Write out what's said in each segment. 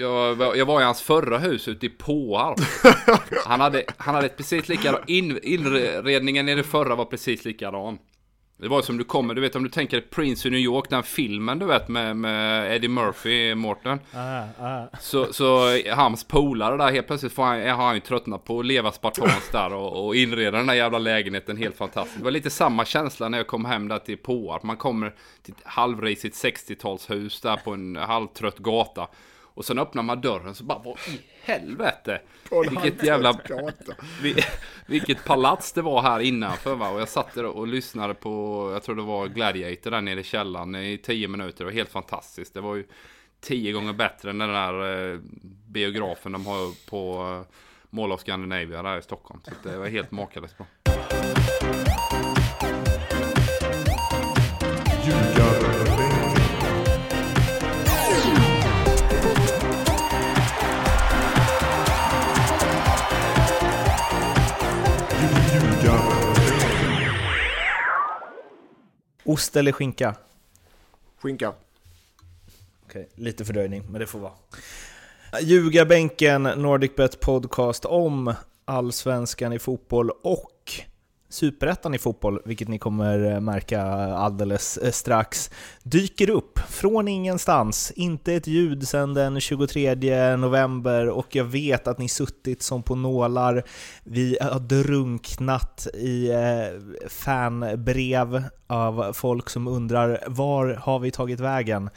Jag, var- jag var i hans förra hus ute i Påarp. Han hade, han hade ett precis likadan, in, inredningen i det förra var precis likadan. Det var som du kommer, du vet om du tänker Prince i New York, den filmen du vet med, med Eddie Murphy, Morten. Ah, ah. Så, så hans polare där helt plötsligt får han, har han ju tröttnat på att leva spartanskt där och, och inreda den där jävla lägenheten helt fantastiskt. Det var lite samma känsla när jag kom hem där till Påarp. Man kommer till ett halvrisigt 60-talshus där på en halvtrött gata. Och sen öppnar man dörren så bara, vad i helvete? Vilket jävla... Vilket palats det var här innanför va? Och jag satt där och lyssnade på, jag tror det var Gladiator där nere i källaren i tio minuter. Det var helt fantastiskt. Det var ju tio gånger bättre än den där eh, biografen de har på eh, Mall of Scandinavia där i Stockholm. Så det var helt makalöst bra. Ost eller skinka? Skinka. Okej, lite fördröjning, men det får vara. Ljugarbänken, NordicBet podcast om allsvenskan i fotboll och superettan i fotboll, vilket ni kommer eh, märka alldeles eh, strax, dyker upp från ingenstans. Inte ett ljud sedan den 23 november och jag vet att ni suttit som på nålar. Vi har drunknat i eh, fanbrev av folk som undrar var har vi tagit vägen?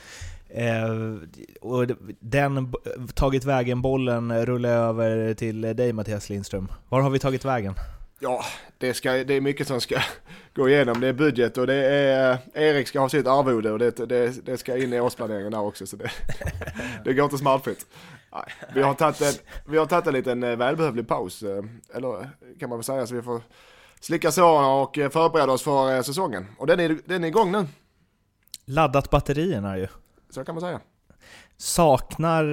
Och den tagit vägen-bollen rullar jag över till dig Mattias Lindström. Var har vi tagit vägen? Ja, det, ska, det är mycket som ska gå igenom. Det är budget och det är Erik ska ha sitt arvode och det, det, det ska in i årsplaneringen där också. Så det, det går inte smärtfritt. Nej, vi, har tagit en, vi har tagit en liten eh, välbehövlig paus, eh, eller kan man väl säga, så vi får slicka såren och eh, förbereda oss för eh, säsongen. Och den är, den är igång nu, Laddat batterierna ju. så kan man säga. Saknar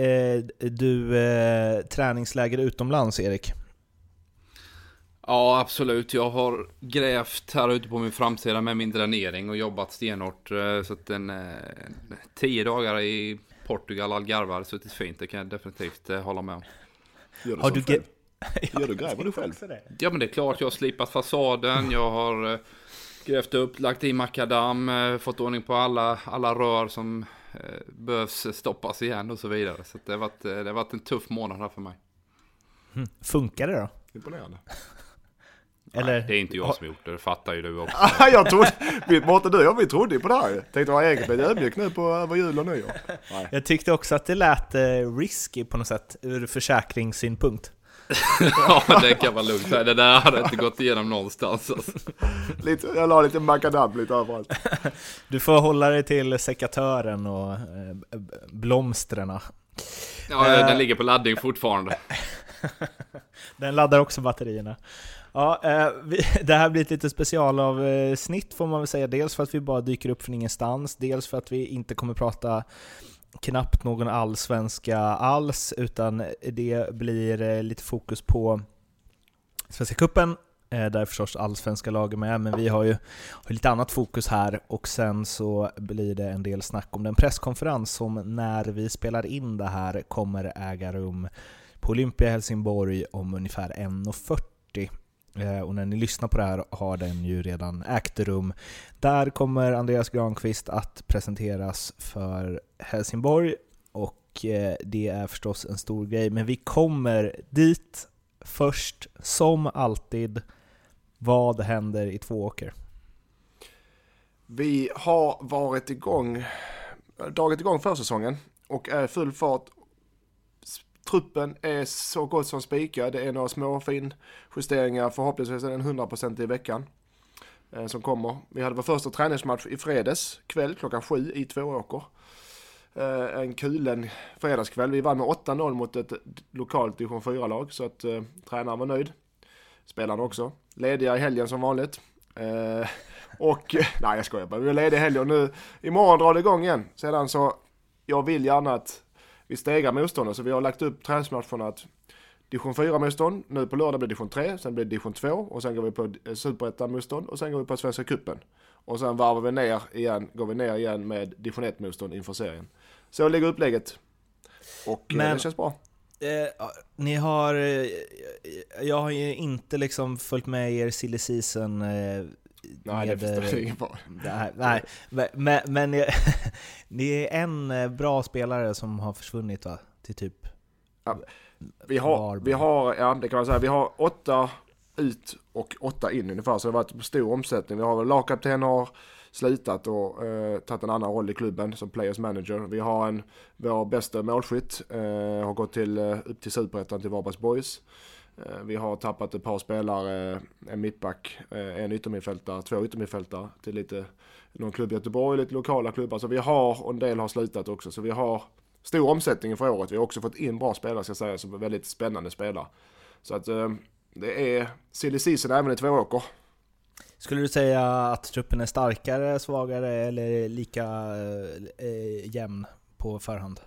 eh, du eh, träningsläger utomlands, Erik? Ja, absolut. Jag har grävt här ute på min framsida med min dränering och jobbat stenhårt. eh, Så att en eh, tio dagar i Portugal, Algarve hade suttit fint. Det kan jag definitivt eh, hålla med om. Gör du Har du själv? Gör du gräver du själv? Ja men det är klart, jag har slipat fasaden, jag har grävt upp, lagt i makadam, fått ordning på alla, alla rör som eh, behövs stoppas igen och så vidare. Så att det, har varit, det har varit en tuff månad här för mig. Funkar det då? Imponerande. Eller? Det är inte jag som har gjort det, det fattar ju du också. jag trodde, vi- Mårten du och vi trodde ju på det här ju. Tänkte vara Erik blev ödmjuk nu på över jul och nyår. Nej. Jag tyckte också att det lät eh, risky på något sätt ur försäkringssynpunkt. ja, det kan vara lugnt. Det där hade inte gått igenom någonstans. Alltså. Lite, jag la lite makadam lite överallt. Du får hålla dig till sekatören och eh, blomstren. Ja, Eh. den ligger på laddning fortfarande. Den laddar också batterierna. Ja, eh, det här blir ett lite specialavsnitt eh, får man väl säga. Dels för att vi bara dyker upp från ingenstans, dels för att vi inte kommer prata knappt någon allsvenska alls, utan det blir eh, lite fokus på Svenska Cupen, där där förstås allsvenska lag är med, men vi har ju har lite annat fokus här och sen så blir det en del snack om den presskonferens som när vi spelar in det här kommer äga rum på Olympia Helsingborg om ungefär 1.40. Eh, och när ni lyssnar på det här har den ju redan ägt rum. Där kommer Andreas Granqvist att presenteras för Helsingborg och eh, det är förstås en stor grej. Men vi kommer dit först, som alltid. Vad händer i Tvååker? Vi har varit igång, dragit igång försäsongen och är i full fart. Truppen är så gott som spikad. Det är några små fin justeringar. Förhoppningsvis är det en 100% i veckan eh, som kommer. Vi hade vår första träningsmatch i fredags kväll klockan sju i Tvååker. Eh, en kulen fredagskväll. Vi vann med 8-0 mot ett lokalt division 4-lag så att eh, tränaren var nöjd. Spelarna också. Lediga i helgen som vanligt. Eh, och, nej jag skojar bara, vi är lediga i helgen nu, imorgon drar det igång igen. Sedan så, jag vill gärna att vi stegrar motståndet så vi har lagt upp träningsmatcherna att division 4 motstånd, nu på lördag blir det division 3, sen blir det division 2 och sen går vi på eh, superettan motstånd och sen går vi på Svenska cupen. Och sen varvar vi ner igen, går vi ner igen med division 1 motstånd inför serien. Så ligger upplägget. Och eh, Men- det känns bra. Eh, ni har... Eh, jag har ju inte liksom följt med er silly season eh, Nej, det med, förstår eh, jag ingen på. Nej, nej, men, men, det är en eh, bra spelare som har försvunnit va? Till typ... Vi har, Varberg. vi har, ja det kan man säga, vi har åtta ut och åtta in ungefär. Så det har varit stor omsättning. Vi har lagkapten har slutat och eh, tagit en annan roll i klubben som players manager. Vi har en, vår bästa målskytt eh, har gått till, eh, upp till superettan till Varbergs Boys. Eh, vi har tappat ett par spelare, eh, en mittback, eh, en yttermittfältare, två yttermittfältare till lite, någon klubb i Göteborg, lite lokala klubbar. Så vi har, och en del har slutat också, så vi har stor omsättning för året. Vi har också fått in bra spelare ska jag säga, som är väldigt spännande spelare. Så att det är silly season även i Tvååker. Skulle du säga att truppen är starkare, svagare eller lika eh, jämn på förhand?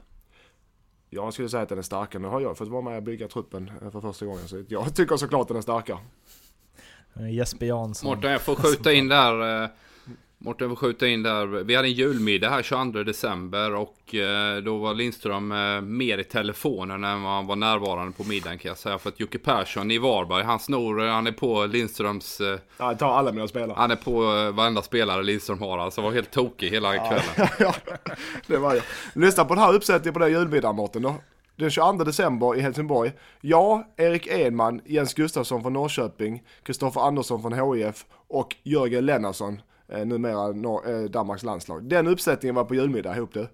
Jag skulle säga att den är starkare. Nu har jag fått vara med och bygga truppen eh, för första gången. Så jag tycker såklart att den är starkare. Eh, Jesper Jansson. Mårten, jag får skjuta in där. Eh, Mårten får skjuta in där. Vi hade en julmiddag här 22 december och eh, då var Lindström eh, mer i telefonen än vad han var närvarande på middagen kan jag säga. För att Jocke Persson i Varberg, han snor, han är på Lindströms, eh, Ja, ta alla mina spelare. han är på eh, varenda spelare Lindström har. Alltså var helt tokig hela kvällen. ja, det var jag. Lyssna på den här uppsättningen på den julmiddagen Mårten då. Den 22 december i Helsingborg. Jag, Erik Enman, Jens Gustafsson från Norrköping, Kristoffer Andersson från HIF och Jörgen Lennartsson, eh, numera Nor- eh, Danmarks landslag. Den uppsättningen var på julmiddag ihop du.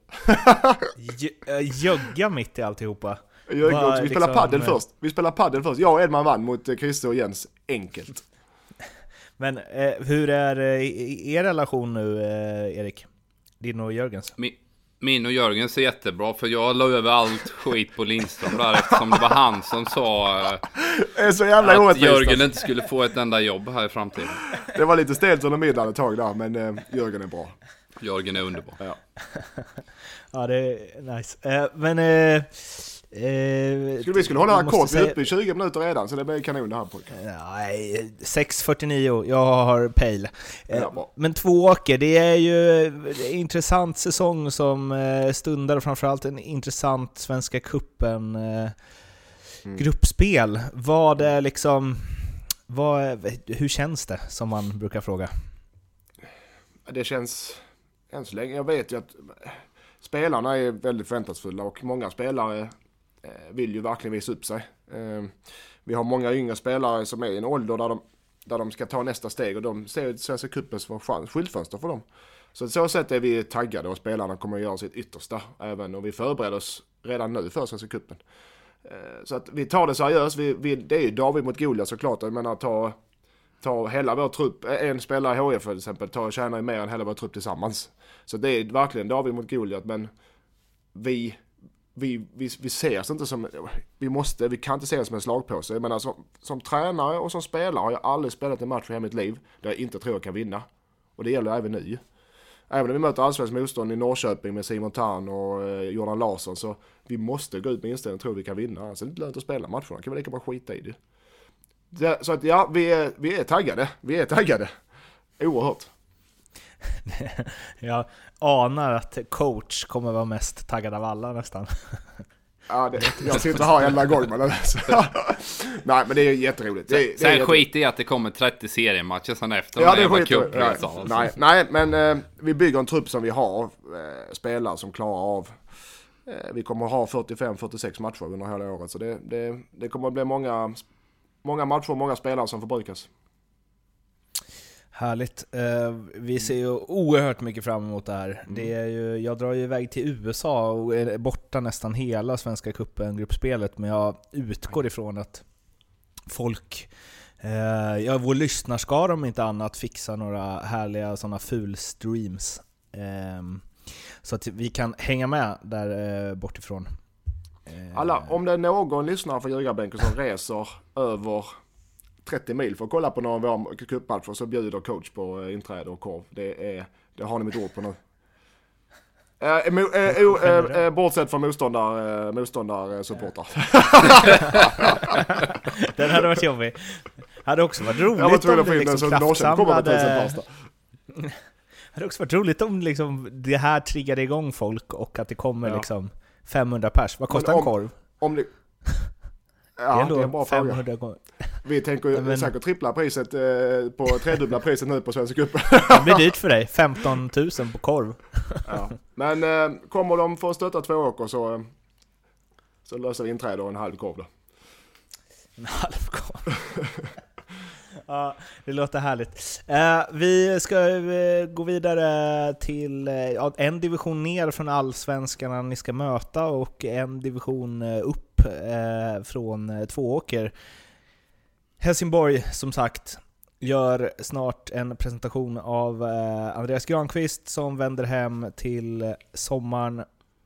J- eh, Jögga mitt i alltihopa. Vad, också. Vi spelar liksom, paddel eh, först. Vi spelar paddel först. Jag och Edman vann mot eh, Christer och Jens. Enkelt. Men eh, hur är eh, er relation nu, eh, Erik? Din och Jörgens? Mi- Min och Jörgens är jättebra för jag la över allt skit på Lindström där eftersom det var han som sa eh, att. Jörgen inte skulle få ett enda jobb här i framtiden. Det var lite stelt under middagen ett tag där, men eh, Jörgen är bra. Jörgen är underbar. Ja. Ja, det är nice. Eh, men... Eh, Skulle vi skulle hålla kort, vi är uppe i 20 minuter redan, så det blir kanon det här pojkar. Nej, 6.49, jag har pejl. Eh. Men två åker, det är ju en intressant säsong som eh, stundar och framförallt en intressant Svenska Cupen eh, Mm. gruppspel. Vad är liksom... Vad hur känns det, som man brukar fråga? Det känns, än så länge, jag vet ju att spelarna är väldigt förväntansfulla och många spelare Eh, vill ju verkligen visa upp sig. Eh, vi har många yngre spelare som är i en ålder där de, där de ska ta nästa steg och de ser ju Svenska cupen som en skyltfönster för dem. Så på så sätt är vi taggade och spelarna kommer att göra sitt yttersta även om vi förbereder oss redan nu för Svenska cupen. Eh, så att vi tar det seriöst, vi, vi, det är ju David mot Goliat såklart, jag menar ta ta hela vår trupp, en spelare i HIF till exempel, tar, tjänar ju mer än hela vår trupp tillsammans. Så det är verkligen David mot Goliat, men vi, vi, vi, vi ses inte som, vi måste, vi kan inte se som en slagpåse. Jag menar alltså, som, som tränare och som spelare har jag aldrig spelat en match i hela mitt liv där jag inte tror jag kan vinna. Och det gäller även nu. Även om vi möter allsvenskt motstånd i Norrköping med Simon Tarn och eh, Jordan Larsson så vi måste gå ut med inställningen tro vi kan vinna. Alltså, Annars är det inte lönt att spela matcherna. kan vi lika bra skita i det. det. Så att ja, vi är, vi är taggade. Vi är taggade. Oerhört. Jag anar att coach kommer vara mest taggad av alla nästan. Ja, det, jag sitter här varenda gång men Nej men det är jätteroligt. Det, det är Sen jätteroligt. skit i att det kommer 30 seriematcher sen efter. Ja de det skiter jävla jag i. cupresarna. nej, nej, nej men eh, vi bygger en trupp som vi har. Eh, spelare som klarar av. Eh, vi kommer att ha 45-46 matcher under hela året. Så det, det, det kommer att bli många, många matcher och många spelare som förbrukas. Härligt. Eh, vi ser ju oerhört mycket fram emot det här. Det är ju, jag drar ju iväg till USA och är borta nästan hela Svenska cupen-gruppspelet, men jag utgår ifrån att folk, eh, ja, vår lyssnarskara om inte annat, fixar några härliga sådana full-streams. Eh, så att vi kan hänga med där eh, bortifrån. Eh, Alla, om det är någon lyssnare från ljugarbänken som reser över 30 mil för att kolla på några av våra cupmatcher så bjuder coach på eh, inträde och korv. Det, är, det har ni mitt ord på nu. Eh, mo, eh, o, eh, eh, bortsett från motståndar, eh, motståndarsupportrar. Den hade varit jobbig. Hade också varit roligt Jag var tvungen om att få det in den liksom så Norrköping kommer med tusen kraftsamlade... pasta. Hade också varit roligt om liksom det här triggade igång folk och att det kommer Ja. liksom 500 pers. Vad kostar Men en om- korv? Om det... det är Ja, det är en bra fråga. 500 gånger. Vi tänker ju Ja, men- säkert trippla priset eh, på tredubbla priset nu på Svenska cupen. Det blir dyrt för dig. 15 000 på korv. ja. Men eh, kommer de få stötta två åker så, eh, så löser vi inträde och en halv korv då. En halv korv. ja, det låter härligt. Eh, vi ska eh, gå vidare till ja, en division ner från allsvenskarna ni ska möta och en division eh, upp eh, från eh, Tvååker. Helsingborg, som sagt, gör snart en presentation av eh, Andreas Granqvist som vänder hem till sommaren.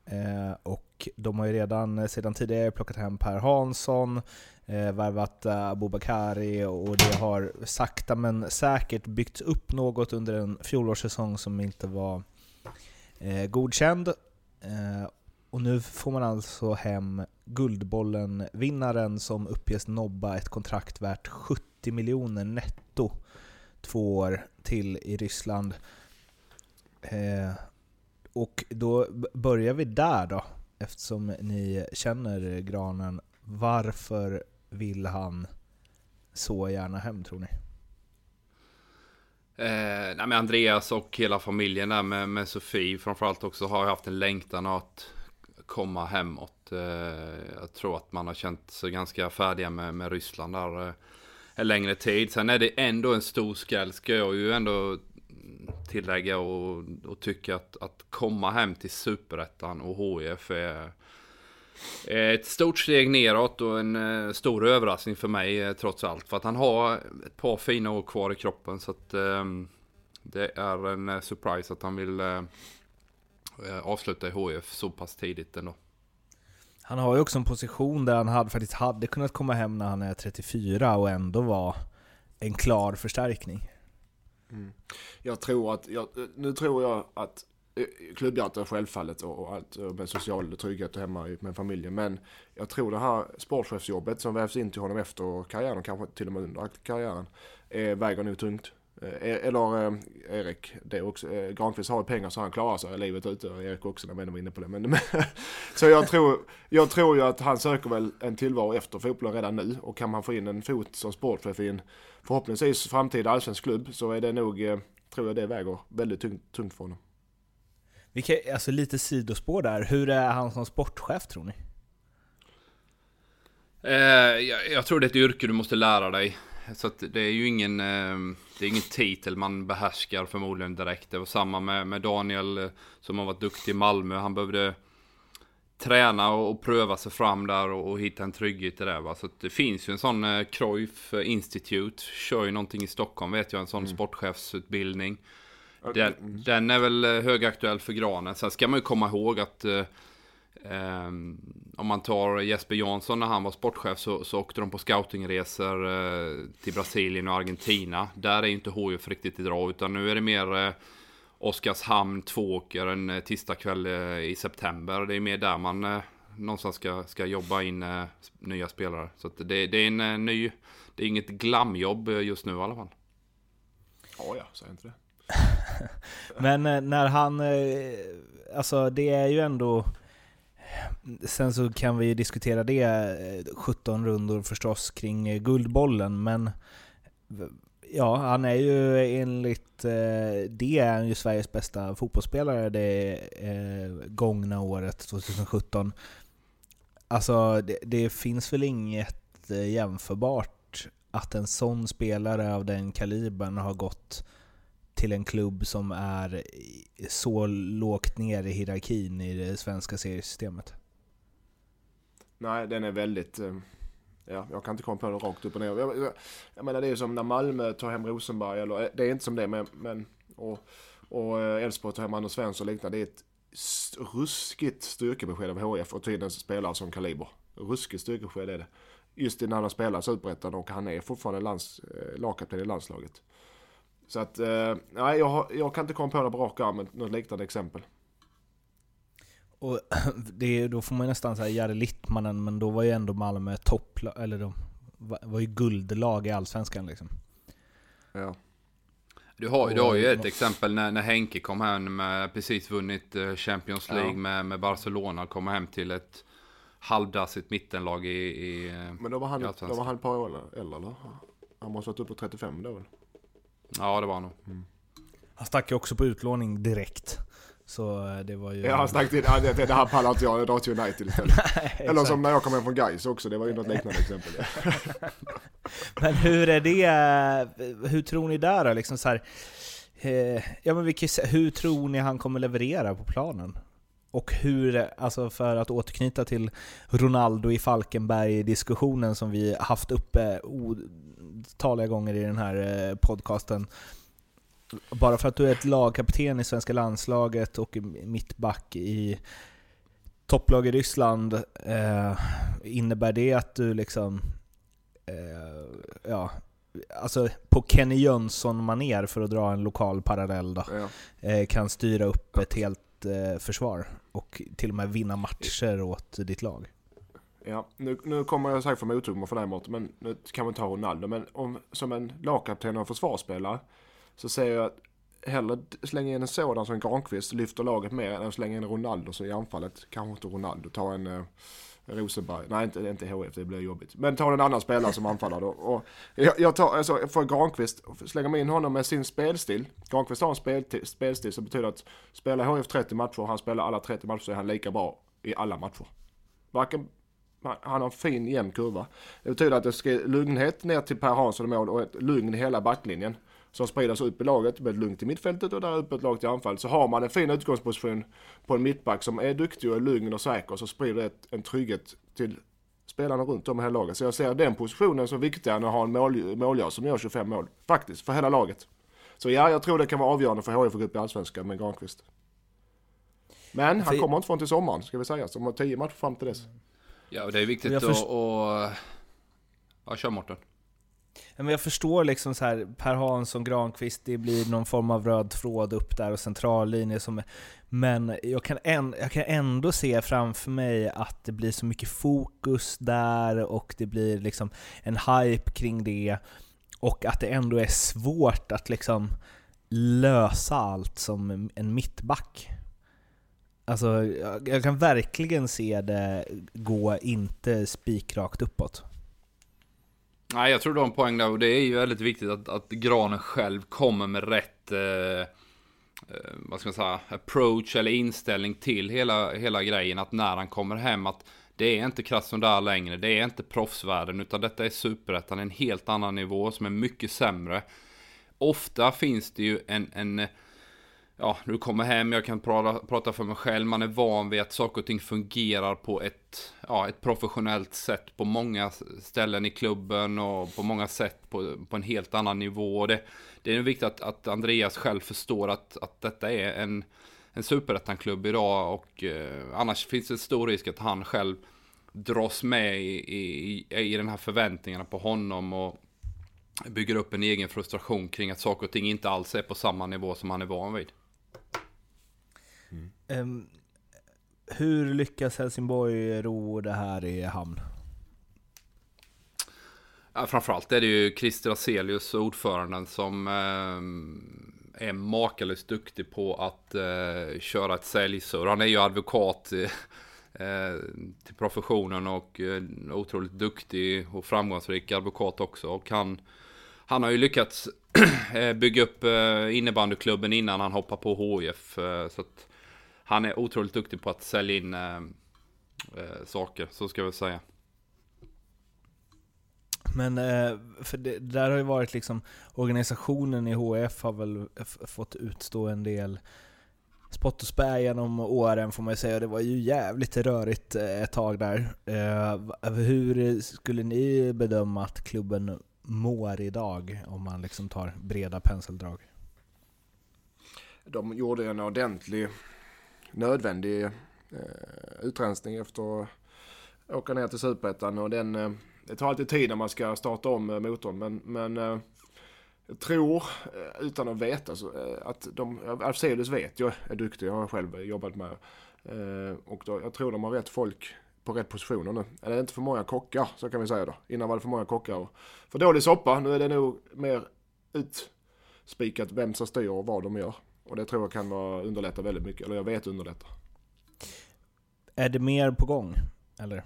Eh, och de har ju redan eh, sedan tidigare plockat hem Per Hansson, eh, värvat eh, Abubakari och det har sakta men säkert byggts upp något under en fjolårssäsong som inte var eh, godkänd. Och nu får man alltså hem Guldbollen-vinnaren som uppges nobba ett kontrakt värt 70 miljoner netto två år till i Ryssland. Eh, och då börjar vi där då, eftersom ni känner Granen. Varför vill han så gärna hem tror ni? Eh, nej, Andreas och hela familjen där med, med Sofie framförallt också har ju haft en längtan att komma hemåt. Eh, jag tror att man har känt sig ganska färdiga med, med Ryssland där eh, en längre tid. Sen är det ändå en stor skräll ska jag ju ändå tillägga och, och tycka att, att komma hem till Superettan och HIF är ett stort steg neråt och en eh, stor överraskning för mig trots allt. För att han har ett par fina år kvar i kroppen. Så att det är en surprise att han vill avsluta i HIF så pass tidigt ändå. Han har ju också en position där han hade, faktiskt hade kunnat komma hem när han är 34 och ändå vara en klar förstärkning. Jag tror att, jag, nu tror jag att eh, klubbhjärta självfallet och, och allt och med social trygghet och hemma med familjen. Men jag tror det här sportchefsjobbet som vävs in till honom efter karriären, kanske till och med under karriären, eh, väger nog tungt. Eh, eller eh, Erik, det också. Eh, Granqvist har ju pengar så han klarar sig livet ute. Och Erik också när vi ändå var inne på det. Men, men, så jag tror, jag tror ju att han söker väl en tillvaro efter fotbollen redan nu. Och kan man få in en fot som sportchef i en förhoppningsvis framtida allsvensk klubb så är det nog, eh, tror jag det väger väldigt tungt, tungt för honom. Vi kan, alltså lite sidospår där, hur är han som sportchef tror ni? Eh, jag, jag tror det är ett yrke du måste lära dig. Så det är ju ingen, eh, det är ingen titel man behärskar förmodligen direkt. Det var samma med, med Daniel eh, som har varit duktig i Malmö. Han behövde träna och, och pröva sig fram där och, och hitta en trygghet i det. Va? Så det finns ju en sån eh, Cruyff Institute. Kör ju någonting i Stockholm vet jag, en sån sportchefsutbildning. Den, den är väl eh, högaktuell för Granen. Sen ska man ju komma ihåg att eh, ehm, om man tar Jesper Jansson när han var sportchef så, så åkte de på scoutingresor eh, till Brasilien och Argentina. Där är ju inte HIF riktigt idag utan nu är det mer eh, Oskarshamn, Tvååker en eh, tisdagkväll i september. Det är mer där man eh, någonstans ska, ska jobba in eh, nya spelare. Så att det, det är en eh, ny, det är inget glamjobb just nu i alla fall. Ja, ja, säg inte det. Men när han, alltså det är ju ändå, sen så kan vi ju diskutera det, eh, 17 rundor förstås kring eh, Guldbollen, men ja, han är ju enligt eh, det är han ju Sveriges bästa fotbollsspelare det eh, gångna året, 2017. Alltså det, det finns väl inget eh, jämförbart att en sån spelare av den kalibern har gått till en klubb som är så lågt ner i hierarkin i det svenska seriesystemet. Nej, den är väldigt... Eh, ja, jag kan inte komma på det rakt upp och ner. Jag, jag, jag menar det är som när Malmö tar hem Rosenberg, eller eh, det är inte som det, men... men och och eh, Elfsborg tar hem Anders Svensson och liknande. Det är ett ruskigt styrkebesked av HF och tydligen spelare som kaliber. Ruskigt styrkebesked är det. Just när han spelar Superettan och han är fortfarande lands, lagkapten i landslaget. Så att, eh, nej jag, har- jag kan inte komma på det på rak arm, något liknande exempel. Och det, då får man nästan säga Jari Littmanen, men då var ju ändå Malmö topplag, eller de var var ju guldlag i Allsvenskan liksom. Ja. Du har, du har ju ett exempel när, när Henke kom hem med precis vunnit eh, Champions League ja. med, med Barcelona. Kommer hem till ett halvdassigt mittenlag i, i eh, Men då var han, då var han ett par år äldre eller? Han måste ha varit uppe på 35 då väl? Ja det var han nog. Mm. Han stack ju också på utlåning direkt. Så eh, det var ju... Ja, han stack till, det, det här pallar inte jag, jag drar till United istället. Nej, Eller som när jag kom hem från Gais också, det var ju något liknande exempel. men hur är det, hur tror ni där då? Liksom så här, eh, ja, men vilket, hur tror ni han kommer leverera på planen? Och hur, alltså för att återknyta till Ronaldo i Falkenberg-diskussionen som vi haft uppe otaliga gånger i den här eh, podcasten. Bara för att du är ett lagkapten i svenska landslaget och mittback i topplag i Ryssland, eh, innebär det att du liksom, eh, ja, alltså på Kenny Jönsson-maner för att dra en lokal parallell då, ja. eh, kan styra upp ett helt eh, försvar och till och med vinna matcher åt ditt lag? Ja, nu, nu kommer jag säkert få mothugg för det här Mårten, men nu kan man ta Ronaldo. Men om, som en lagkapten och försvarsspelare så säger jag att hellre slänga in en sådan som Granqvist lyfter laget mer än att slänga in Ronaldo så i anfallet kanske inte Ronaldo. Ta en eh, Rosenberg, nej inte, inte HF, det blir jobbigt. Men ta en annan spelare som anfallare då. Och jag, jag tar, alltså för Granqvist, slänger in honom med sin spelstil. Granqvist har en spelstil, spelstil som betyder att spelar HF 30 matcher, han spelar alla 30 matcher så är han lika bra i alla matcher. Varken han har en fin jämn kurva. Det betyder att det ska lugnhet ner till Per Hansson i mål och ett lugn i hela backlinjen som spridas ut i laget med lugnt i mittfältet och där uppe ett lag till anfall. Så har man en fin utgångsposition på en mittback som är duktig och är lugn och säker så sprider det en trygghet till spelarna runt om i hela laget. Så jag ser den positionen som viktigare än att ha en mål, målgörare som gör 25 mål. Faktiskt, för hela laget. Så ja, jag tror det kan vara avgörande för HIF att gå upp i Allsvenskan med Granqvist. Men han kommer inte från till sommaren, ska vi säga. Så de har 10 matcher fram till dess. Ja, och det är viktigt att... Och... Ja, kör Mårten. Men jag förstår liksom så här, Per Hansson, Granqvist, det blir någon form av röd tråd upp där och centrallinje som Men jag kan, en, jag kan ändå se framför mig att det blir så mycket fokus där och det blir liksom en hype kring det. Och att det ändå är svårt att liksom lösa allt som en mittback. Alltså, jag kan verkligen se det gå inte spikrakt uppåt. Nej, jag tror du har en poäng där och det är ju väldigt viktigt att, att Granen själv kommer med rätt, eh, eh vad ska man säga, approach eller inställning till hela, hela grejen. Att när han kommer hem att det är inte Krasnodar längre, det är inte proffsvärlden, utan detta är superettan, en helt annan nivå som är mycket sämre. Ofta finns det ju en, en ja, du kommer hem, jag kan prata, prata för mig själv, man är van vid att saker och ting fungerar på ett, ja, ett professionellt sätt på många ställen i klubben och på många sätt på, på en helt annan nivå. Det, det är viktigt att, att Andreas själv förstår att, att detta är en, en superettan-klubb idag och eh, annars finns det stor risk att han själv dras med i, i, i den här förväntningarna på honom och bygger upp en egen frustration kring att saker och ting inte alls är på samma nivå som han är van vid. Um, hur lyckas Helsingborg ro det här i hamn? Ja, framförallt är det ju Christer Aselius, ordföranden, som eh, är makalöst duktig på att eh, köra ett säljsurr. Han är ju advokat eh, eh, till professionen och eh, otroligt duktig och framgångsrik advokat också. Och han, han har ju lyckats eh, bygga upp eh, innebandyklubben innan han hoppar på HIF. Eh, så att han är otroligt duktig på att sälja in äh, saker, så ska vi säga. Men äh, för det, där har ju varit liksom, organisationen i HF har väl fått utstå en del spott och spä genom åren får man ju säga. Det var ju jävligt rörigt ett tag där. Hur skulle ni bedöma att klubben mår idag om man liksom tar breda penseldrag? De gjorde en ordentlig nödvändig eh, utrensning efter att åka ner till Superettan. Och den, eh, det tar alltid tid när man ska starta om eh, motorn. Men, men eh, jag tror, eh, utan att veta, så, eh, att de, Afzelius vet jag är duktig, jag har själv jobbat med. Eh, och då, jag tror de har rätt folk på rätt positioner nu. Eller inte för många kockar, så kan vi säga då. Innan var det för många kockar och för dålig soppa. Nu är det nog mer utspikat vem som styr och vad de gör. Och det tror jag kan vara, underlätta väldigt mycket, eller jag vet underlätta. Är det mer på gång? Eller?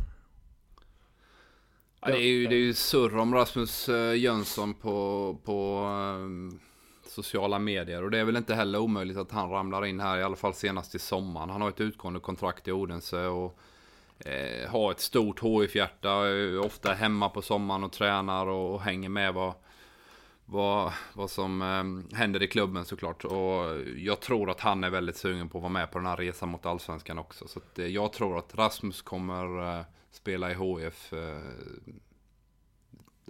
Ja, det, är ju, det är ju surr om Rasmus eh, Jönsson på, på um, sociala medier. Och det är väl inte heller omöjligt att han ramlar in här, i alla fall senast i sommaren. Han har ett utgående kontrakt i Odense och eh, har ett stort HIF-hjärta. Ofta hemma på sommaren och tränar och, och hänger med vad, vad, vad som eh, händer i klubben såklart. Och jag tror att han är väldigt sugen på att vara med på den här resan mot allsvenskan också. Så att, eh, jag tror att Rasmus kommer eh, spela i HF eh,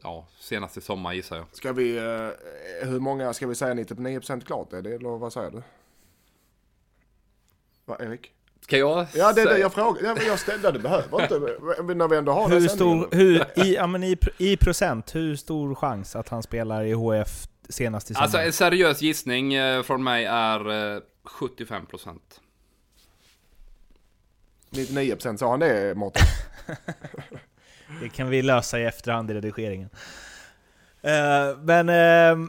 ja, senast i sommar gissar jag. Ska vi, eh, hur många, ska vi säga 99% klart är det, eller vad säger du? Va, Erik? Ska jag Ja, det är det jag frågar. Ja, jag ställde, det behöver inte, när vi ändå har Hur den stor, hur, i, ja, men i, i procent, hur stor chans att han spelar i HF senast i sommar? Alltså en seriös gissning eh, från mig är eh, 75%. 99% sa han det, Mårten? Det kan vi lösa i efterhand i redigeringen. Eh, men eh,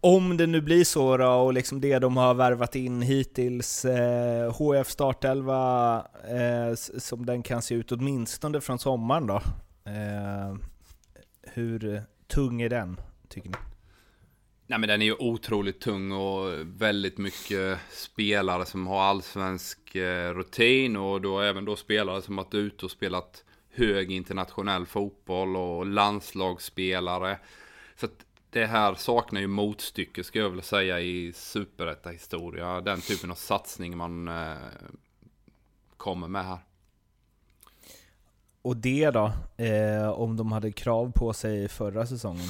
om det nu blir så då, och liksom det de har värvat in hittills, eh, HF startelva eh, som den kan se ut åtminstone från sommaren då. Eh, hur tung är den, tycker ni? Nej men den är ju otroligt tung och väldigt mycket spelare som har allsvensk eh, rutin och då även då spelare som varit ute och spelat hög internationell fotboll och landslagsspelare. Så att det här saknar ju motstycke ska jag vilja säga i superetta-historia. Den typen av satsning man eh, kommer med här. Och det då, eh, om de hade krav på sig förra säsongen?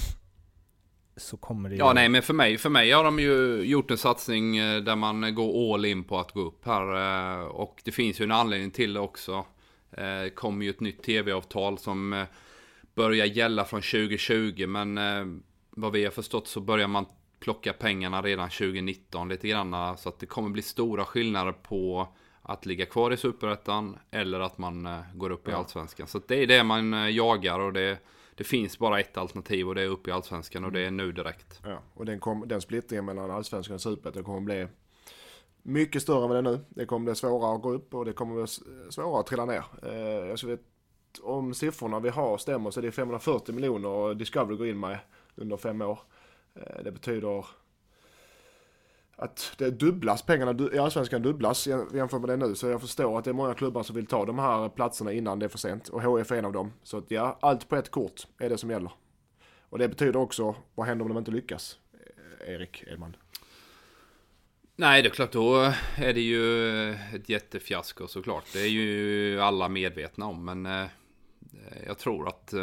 Så kommer det ju... Ja, nej, men för mig, för mig har de ju gjort en satsning eh, där man går all in på att gå upp här. Eh, och det finns ju en anledning till det också. Det eh, kommer ju ett nytt tv-avtal som börjar gälla från 2020, men vad vi har förstått så börjar man plocka pengarna redan 2019 lite grann. Så att det kommer bli stora skillnader på att ligga kvar i superettan eller att man går upp i allsvenskan. Så det är det man jagar och det det finns bara ett alternativ och det är upp i allsvenskan och det är nu direkt. Ja, och den, kom, den splittringen mellan allsvenskan och superettan kommer bli mycket större än vad det är nu. Det kommer bli svårare att gå upp och det kommer bli svårare att trilla ner. Eh, jag vet, om siffrorna vi har stämmer så är det 540 miljoner och Discovery går in med under fem år. Eh, det betyder att det dubblas, pengarna i Allsvenskan dubblas jämfört med det nu. Så jag förstår att det är många klubbar som vill ta de här platserna innan det är för sent. Och HF är en av dem. Så att ja, allt på ett kort är det som gäller. Och det betyder också, vad händer om de inte lyckas? Eh, Erik Edman. Nej, det är klart, då är det ju ett jättefiasko såklart. Det är ju alla medvetna om, men eh, jag tror att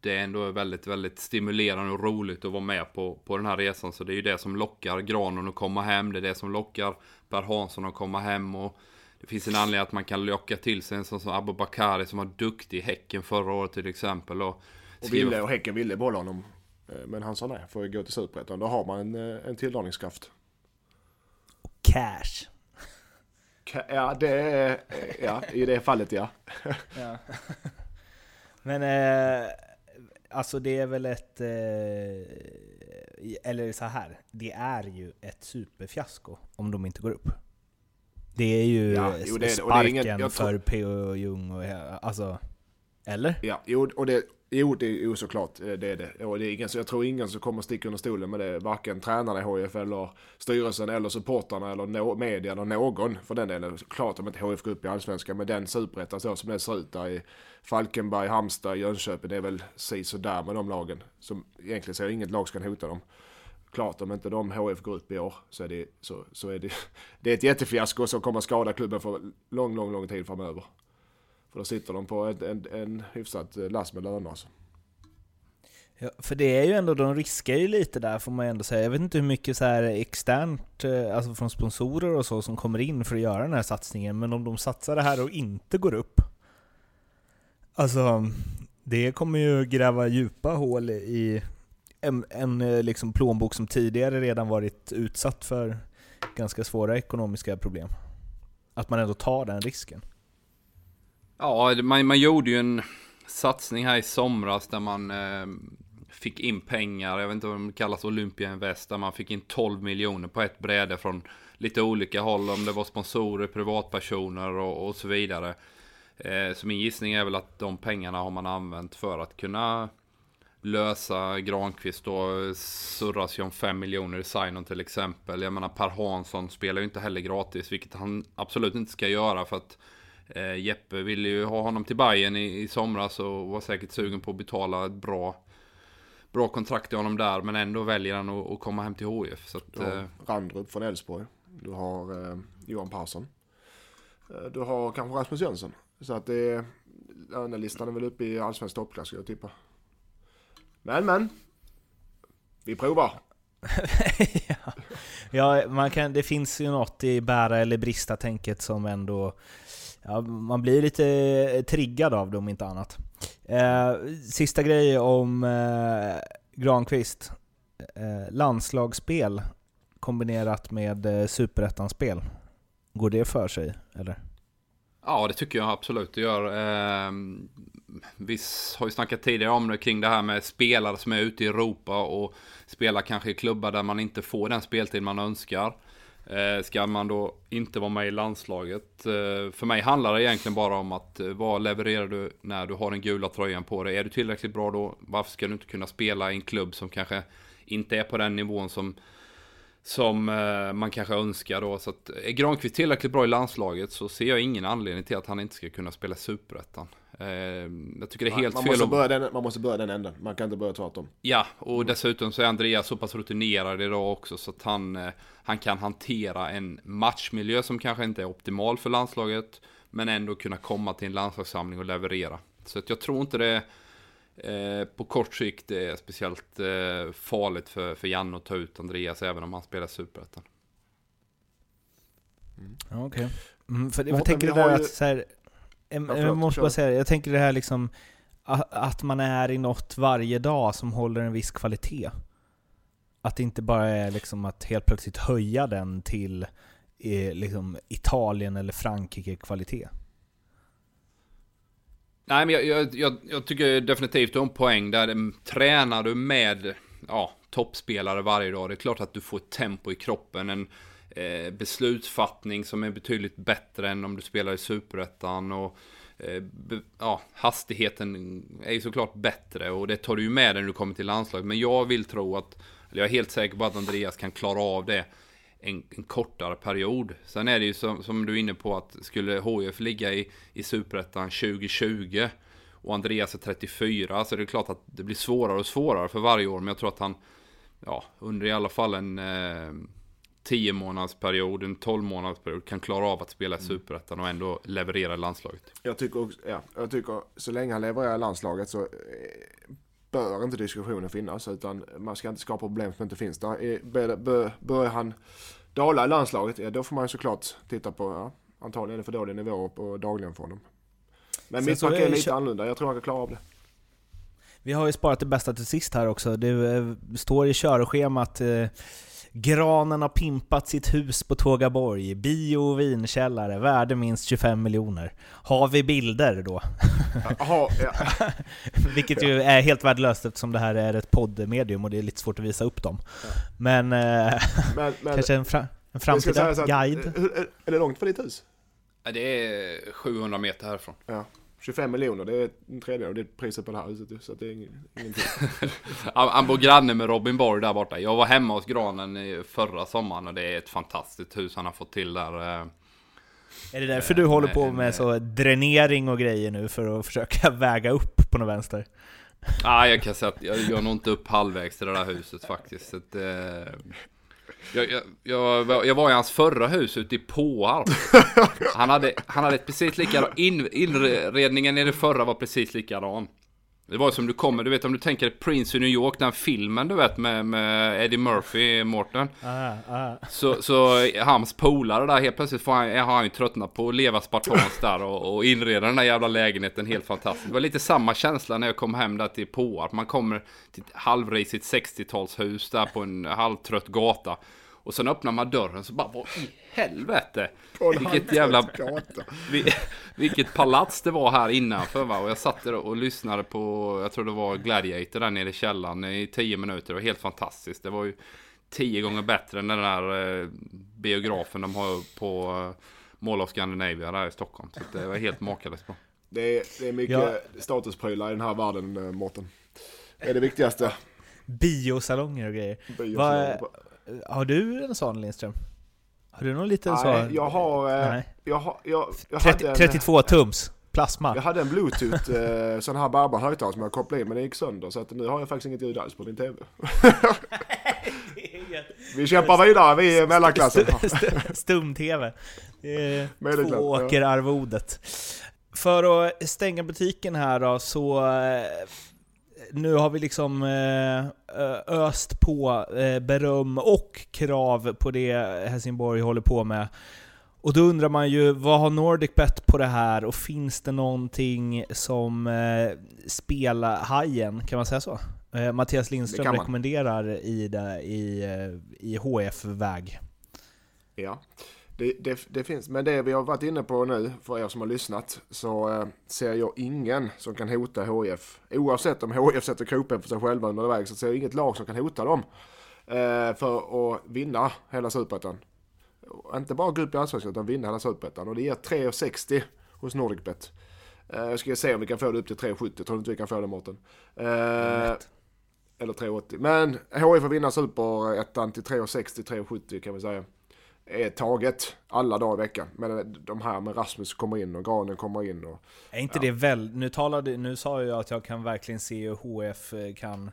det är ändå väldigt, väldigt stimulerande och roligt att vara med på, på den här resan. Så det är ju det som lockar Granen att komma hem. Det är det som lockar Per Hansson att komma hem. Och det finns en anledning att man kan locka till sig en sån som Abubakari som var duktig i Häcken förra året till exempel. Och, och, ville, och Häcken ville bolla honom. Eh, men han sa nej, får gå till Superettan. Då har man en, eh, en tilldragningskraft. Och cash. Ja, det är, ja, i det fallet ja. ja. Men eh, Alltså det är väl ett... Eh, eller så här, det är ju ett superfiasko om de inte går upp. Det är ju ja, jo, det är, sparken det är ingen, för P.O. Jung och alltså... Eller? Ja, jo, och det, jo, det är ju såklart eh, det är det. Och det är ingen, så jag tror ingen som kommer sticka under stolen med det. Varken tränarna i HF eller styrelsen eller supportarna eller no, media eller någon för den delen. Klart om inte HF går upp i Allsvenskan med den superettan så som det ser ut där i Falkenberg, Halmstad, Jönköping. Det är väl si där med de lagen. Som egentligen så inget lag ska hota dem. Klart om inte de HF går upp i år så är det, så, så är det, det är ett jättefiasko som kommer skada klubben för lång, lång, lång tid framöver. För då sitter de på en, en, en hyfsat eh, last med löner alltså. Ja, för det är ju ändå, de riskar ju lite där får man ändå säga. Jag vet inte hur mycket så här externt, eh, alltså från sponsorer och så, som kommer in för att göra den här satsningen. Men om de satsar det här och inte går upp, alltså det kommer ju gräva djupa hål i en, en eh, liksom plånbok som tidigare redan varit utsatt för ganska svåra ekonomiska problem. Att man ändå tar den risken. Ja, man, man gjorde ju en satsning här i somras där man eh, fick in pengar, jag vet inte vad de kallas, Olympia Invest, där man fick in 12 miljoner på ett bräde från lite olika håll, om det var sponsorer, privatpersoner och, och så vidare. Eh, så min gissning är väl att de pengarna har man använt för att kunna lösa Granqvist då surras ju om 5 miljoner i sign till exempel. Jag menar Per Hansson spelar ju inte heller gratis, vilket han absolut inte ska göra för att eh, Jeppe ville ju ha honom till Bayern i, i somras och var säkert sugen på att betala ett bra bra kontrakt till honom där, men ändå väljer han att, att komma hem till HIF. Så att, du har eh, Randrup från Elfsborg. Du har eh, Johan Persson. Eh, du har kanske Rasmus Jönsson. Så att det är, lönelistan är väl uppe i allsvensk toppklass jag tippa. Men men. Vi provar. ja, ja man kan, det finns ju något i bära eller brista tänket som ändå... Ja, man blir lite eh, triggad av det om inte annat. Eh, sista grej om eh, Granqvist. Eh, landslagsspel kombinerat med eh, superettanspel. Går det för sig, eller? Ja, det tycker jag absolut det gör. Eh, vi har ju snackat tidigare om det kring det här med spelare som är ute i Europa och spelar kanske i klubbar där man inte får den speltid man önskar. Eh, ska man då inte vara med i landslaget? Eh, för mig handlar det egentligen bara om att eh, vad levererar du när du har den gula tröjan på dig? Är du tillräckligt bra då? Varför ska du inte kunna spela i en klubb som kanske inte är på den nivån som som man kanske önskar då. Så att är Granqvist tillräckligt bra i landslaget så ser jag ingen anledning till att han inte ska kunna spela superettan. Eh, jag tycker det är helt man fel. Måste börja den, man måste börja den änden. Man kan inte börja tvärtom. Ja, och dessutom så är Andreas så pass rutinerad idag också så att han, eh, han kan hantera en matchmiljö som kanske inte är optimal för landslaget. Men ändå kunna komma till en landslagssamling och leverera. Så att jag tror inte det Eh, på kort sikt är speciellt eh, farligt för, för Janne att ta ut Andreas även om han spelar superettan. Mm. Okej. Okay. Mm, för, jag tänker det där att så här, jag, jag måste bara säga jag tänker det här liksom att man är i något varje dag som håller en viss kvalitet. Att det inte bara är liksom att helt plötsligt höja den till eh, liksom Italien eller Frankrike kvalitet. Nej, men jag, jag, jag, jag tycker definitivt du har en poäng där. Tränar du med ja, toppspelare varje dag, det är klart att du får ett tempo i kroppen. En eh, beslutsfattning som är betydligt bättre än om du spelar i superettan. Och eh, ja, hastigheten är ju såklart bättre och det tar du ju med dig när du kommer till landslaget. Men jag vill tro att, eller jag är helt säker på att Andreas kan klara av det en, en, kortare period. Sen är det ju som, som, du är inne på att skulle HIF ligga i, i Superettan 2020 och Andreas är 34 så är det klart att det blir svårare och svårare för varje år. Men jag tror att han ja, under i alla fall en eh, 10 månadsperiod, en 12 månadsperiod kan klara av att spela i mm. Superettan och ändå leverera i landslaget. Jag tycker, också, ja, jag tycker så länge han levererar i landslaget så eh, bör inte diskussionen finnas utan man ska inte skapa problem som inte finns. Där börjar han dala i landslaget, ja, då får man såklart titta på, ja, antagligen är det för dålig nivå på dagligen för honom. Men mittback är lite annorlunda, jag tror han kan klara av det. Vi har ju sparat det bästa till sist här också. Det eh, står i körschemat eh, Granen har pimpat sitt hus på Tågaborg, bio och vinkällare, värde minst 25 miljoner. Har vi bilder då? Aha, ja. Vilket ju är helt värdelöst eftersom det här är ett poddmedium och det är lite svårt att visa upp dem. Ja. Men, eh, men, men, kanske en, fra, en framtida guide? Är, är det långt från ditt hus? Det är 700 meter härifrån. Ja. 25 miljoner, det är en tredjedel av det priset på det här huset Så det är ingenting. Han bor granne med Robin Borg där borta. Jag var hemma hos Granen förra sommaren och det är ett fantastiskt hus han har fått till där. Eh, är det därför du håller på med så dränering och grejer nu för att försöka väga upp på något vänster? Nej, ah, jag kan säga att jag gör nog inte upp halvvägs till det där huset faktiskt. Så att, eh, jag, jag, jag, jag, var i hans förra hus ute i Påarp. Han hade, han hade precis likadan, in, inredningen i det förra var precis likadan. Det var som du kommer, du vet om du tänker Prince i New York, den filmen du vet med, med Eddie Murphy, Morten. Ah, ah. Så, så hans polare där helt plötsligt får han, har han ju tröttnat på att leva spartanskt där och, och inreda den där jävla lägenheten helt fantastiskt. Det var lite samma känsla när jag kom hem där till Påarp. Man kommer till ett halvrisigt 60-talshus där på en halvtrött gata. Och sen öppnar man dörren så bara, vad i helvete? Vilket jävla- Vilket palats det var här innanför va? Och jag satt där och lyssnade på, jag tror det var Gladiator där nere i källaren i tio minuter. Det var helt fantastiskt. Det var ju tio gånger bättre än den där eh, biografen de har på eh, Mall of Scandinavia där i Stockholm. Så det var helt makalöst bra. Det är, det är mycket Ja. statusprylar i den här världen, eh, Mårten. Det är det viktigaste. Biosalonger och grejer. Bio- Vad- Har du en sån Lindström? Har du någon liten? Nej, jag har... eh, Nej. Jag, har jag, jag, 30, hade en, 32 tums plasma. jag hade en bluetooth eh, sån här bärbar högtalare som jag kopplade in men det gick sönder så att nu har jag faktiskt inget ljud alls på min TV. Vi kämpar vidare, vi är mellanklassen. Stum-tv. Det är Medelklass, Två ja. åker arvodet. För att stänga butiken här då, så eh, nu har vi liksom eh, ö- öst på eh, beröm och krav på det Helsingborg håller på med. Och då undrar man ju, vad har NordicBet på det här? Och finns det någonting som eh, spelhajen, kan man säga så? Eh, Mattias Lindström rekommenderar i, det, i, eh, i HF-väg. Ja, det, det, det finns. Men det vi har varit inne på nu, för er som har lyssnat, så eh, ser jag ingen som kan hota HIF. Oavsett om HIF sätter kroppen för sig själva under väg så ser jag inget lag som kan hota dem. Eh, för att vinna hela Superettan. Inte bara gå upp i Allsvenskan utan vinna hela Superettan. Och det ger 3,60 hos Nordicbet. Eh, jag ska se om vi kan få det upp till 3,70. Tror du inte vi kan få det Mårten? Eh, eller 3,80. Men HIF får vinna Superettan till 3,60, 3,70 kan vi säga är taget alla dagar i veckan. Men de här med Rasmus kommer in och Granen kommer in och Är inte det väl... Nu, talade, nu sa jag att jag kan verkligen se hur HF kan...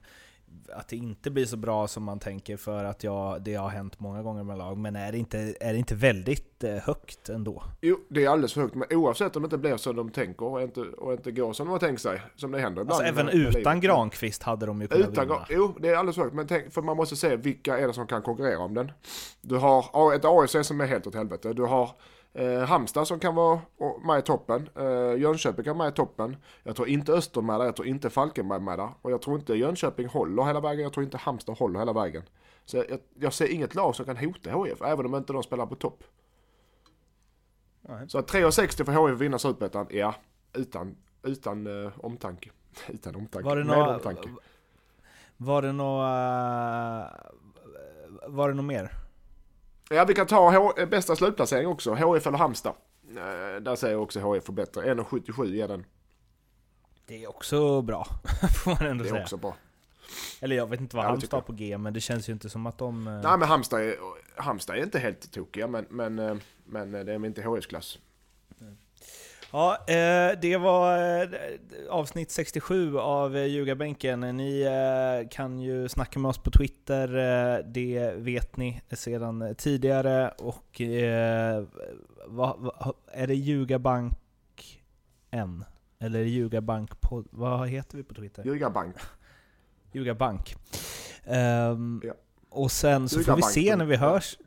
Att det inte blir så bra som man tänker för att jag, det har hänt många gånger med lag. Men är det inte, är det inte väldigt eh, högt ändå? Jo, det är alldeles för högt. Men oavsett om det inte blir som de tänker och inte, och inte går som de har tänkt sig, som det händer ibland. Alltså även utan. Granqvist hade de ju kunnat Utan, vinna. jo, det är alldeles för högt. Men tänk, för man måste se vilka är det som kan konkurrera om den. Du har ett AFC som är helt åt helvete. Du har eh, Halmstad som kan vara med i toppen. Eh, Jönköping kan vara med i toppen. Jag tror inte Öster med där. Jag tror inte Falkenberg med där. Och jag tror inte Jönköping håller hela vägen. Jag tror inte Halmstad håller hela vägen. Så jag, jag ser inget lag som kan hota HIF, även om inte de spelar på topp. Nej. Så att 3,60 för HIF vinna Superettan, ja. Utan, utan eh, omtanke. utan omtanke. Var det Med några... omtanke. Var det några... Var det något mer? Ja, vi kan ta H- eh, bästa slutplacering också. HF eller Halmstad. Eh, där säger jag också HF får bättre. 1,77 är den. Det är också bra, får man ändå Det är säga. också bra. Eller jag vet inte vad Ja, Halmstad har på G, men det känns ju inte som att de... eh, Nej, men Halmstad är, Halmstad är inte helt tokiga, men, men, men det är inte HF-klass. Ja, eh, det var eh, avsnitt 67 av eh, Ljugarbänken. Ni kan ju snacka med oss på Twitter, det vet ni sedan tidigare. Och är det Ljugarbank N? Eller Ljugarbank på, Vad heter vi på Twitter? Ljugarbank. Ljugarbank. Ehm, Ja. Och sen så får vi Ljugarbank. se när vi hörs.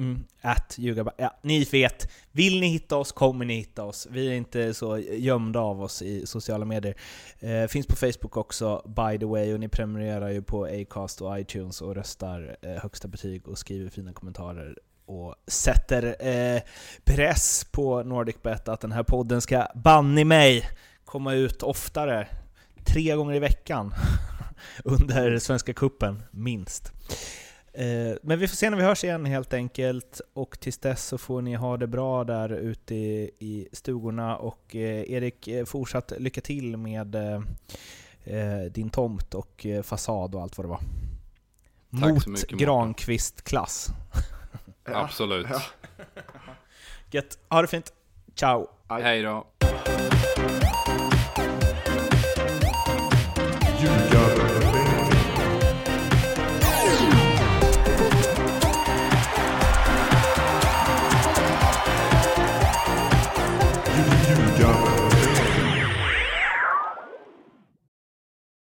Mm, at ljuga... Ja, ni vet. Vill ni hitta oss kommer ni hitta oss. Vi är inte så gömda av oss i sociala medier. Eh, finns på Facebook också, by the way. Och ni prenumererar ju på Acast och iTunes och röstar eh, högsta betyg och skriver fina kommentarer och sätter eh, press på NordicBet att den här podden ska banne mig komma ut oftare. Tre gånger i veckan under Svenska Kuppen minst. Eh, Men vi får se när vi hörs igen helt enkelt. Och tills dess så får ni ha det bra där ute i, i stugorna. Och eh, Erik, eh, fortsatt lycka till med din tomt och fasad och allt vad det var. Tack Mot så mycket, Mårten. Granqvist-klass. Ja. Absolut. Ja. Gött, ha det fint. Ciao! Hej då.